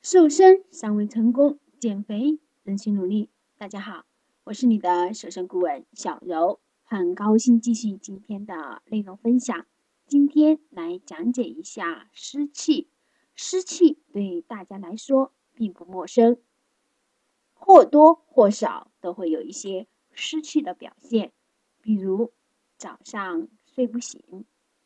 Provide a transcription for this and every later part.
瘦身尚未成功，减肥仍需努力。大家好，我是你的瘦身顾问小柔，很高兴继续今天的内容分享。今天来讲解一下湿气。湿气对大家来说并不陌生，或多或少都会有一些湿气的表现，比如早上睡不醒，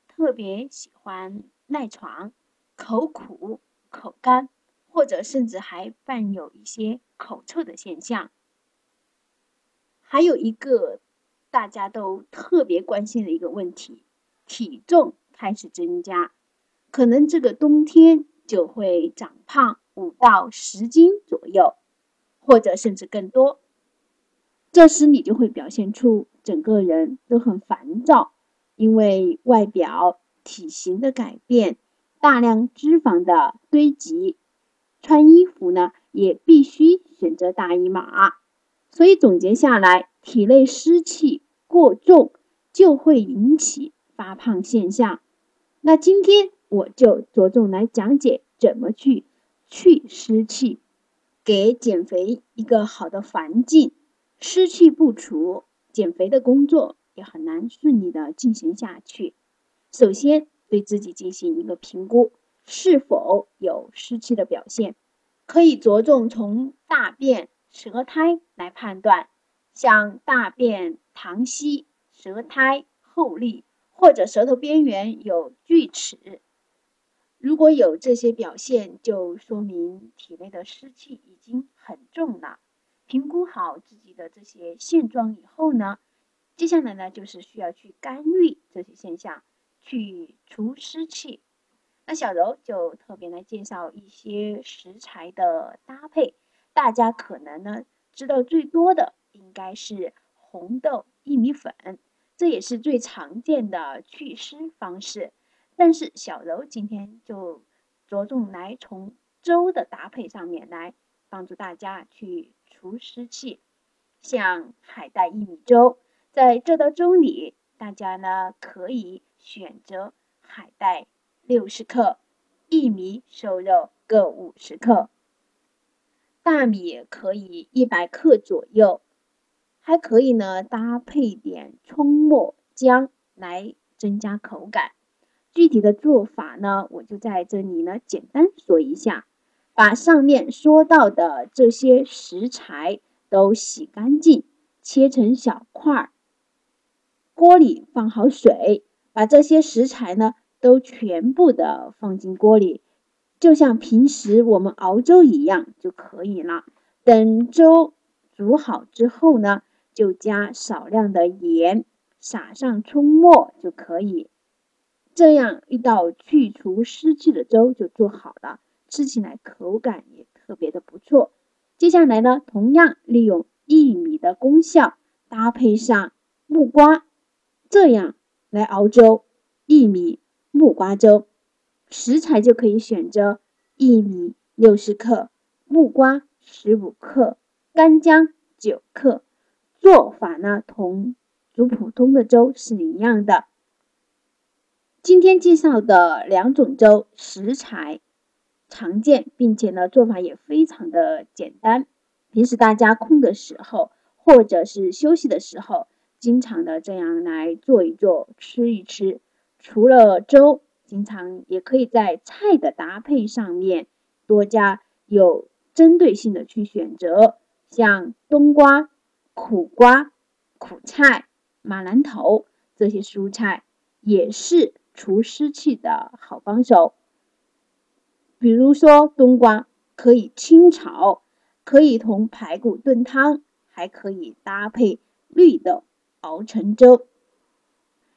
特别喜欢赖床，口苦、口干。或者甚至还伴有一些口臭的现象，还有一个大家都特别关心的一个问题，体重开始增加，可能这个冬天就会长胖五到十斤左右，或者甚至更多。这时你就会表现出整个人都很烦躁，因为外表体型的改变，大量脂肪的堆积。穿衣服呢，也必须选择大一码。所以总结下来，体内湿气过重就会引起发胖现象。那今天我就着重来讲解怎么去去湿气，给减肥一个好的环境。湿气不除，减肥的工作也很难顺利的进行下去。首先，对自己进行一个评估。是否有湿气的表现？可以着重从大便、舌苔来判断，像大便溏稀、舌苔厚腻，或者舌头边缘有锯齿，如果有这些表现，就说明体内的湿气已经很重了。评估好自己的这些现状以后呢，接下来呢就是需要去干预这些现象，去除湿气。那小柔就特别来介绍一些食材的搭配，大家可能呢知道最多的应该是红豆薏米粉，这也是最常见的祛湿方式。但是小柔今天就着重来从粥的搭配上面来帮助大家去除湿气，像海带薏米粥，在这道粥里，大家呢可以选择海带。六十克薏米瘦肉各五十克，大米可以一百克左右，还可以呢搭配点葱末姜来增加口感。具体的做法呢，我就在这里呢简单说一下。把上面说到的这些食材都洗干净，切成小块儿。锅里放好水，把这些食材呢。都全部的放进锅里，就像平时我们熬粥一样就可以了。等粥煮好之后呢，就加少量的盐，撒上葱末就可以。这样一道去除湿气的粥就做好了，吃起来口感也特别的不错。接下来呢，同样利用薏米的功效，搭配上木瓜，这样来熬粥。薏米。木瓜粥，食材就可以选择薏米六十克，木瓜十五克，干姜九克。做法呢，同煮普通的粥是一样的。今天介绍的两种粥，食材常见，并且呢，做法也非常的简单。平时大家空的时候，或者是休息的时候，经常的这样来做一做，吃一吃。除了粥，经常也可以在菜的搭配上面多加有针对性的去选择，像冬瓜、苦瓜、苦菜、马兰头这些蔬菜也是除湿气的好帮手。比如说冬瓜可以清炒，可以同排骨炖汤，还可以搭配绿豆熬成粥。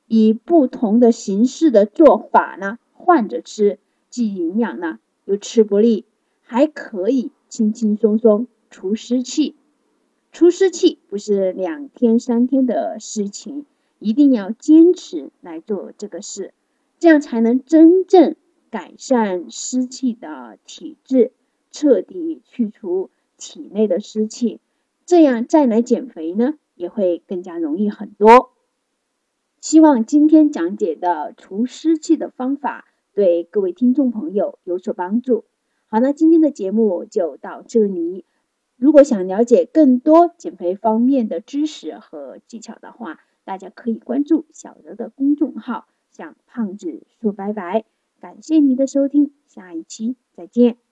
以不同的形式的做法呢，换着吃，既营养呢，又吃不腻，还可以轻轻松松除湿气。除湿气不是两天三天的事情，一定要坚持来做这个事，这样才能真正改善湿气的体质，彻底去除体内的湿气。这样再来减肥呢，也会更加容易很多。希望今天讲解的除湿气的方法对各位听众朋友有所帮助。好。那今天的节目就到这里。如果想了解更多减肥方面的知识和技巧的话，大家可以关注小刘的公众号，向胖子说拜拜。感谢你的收听，下一期再见。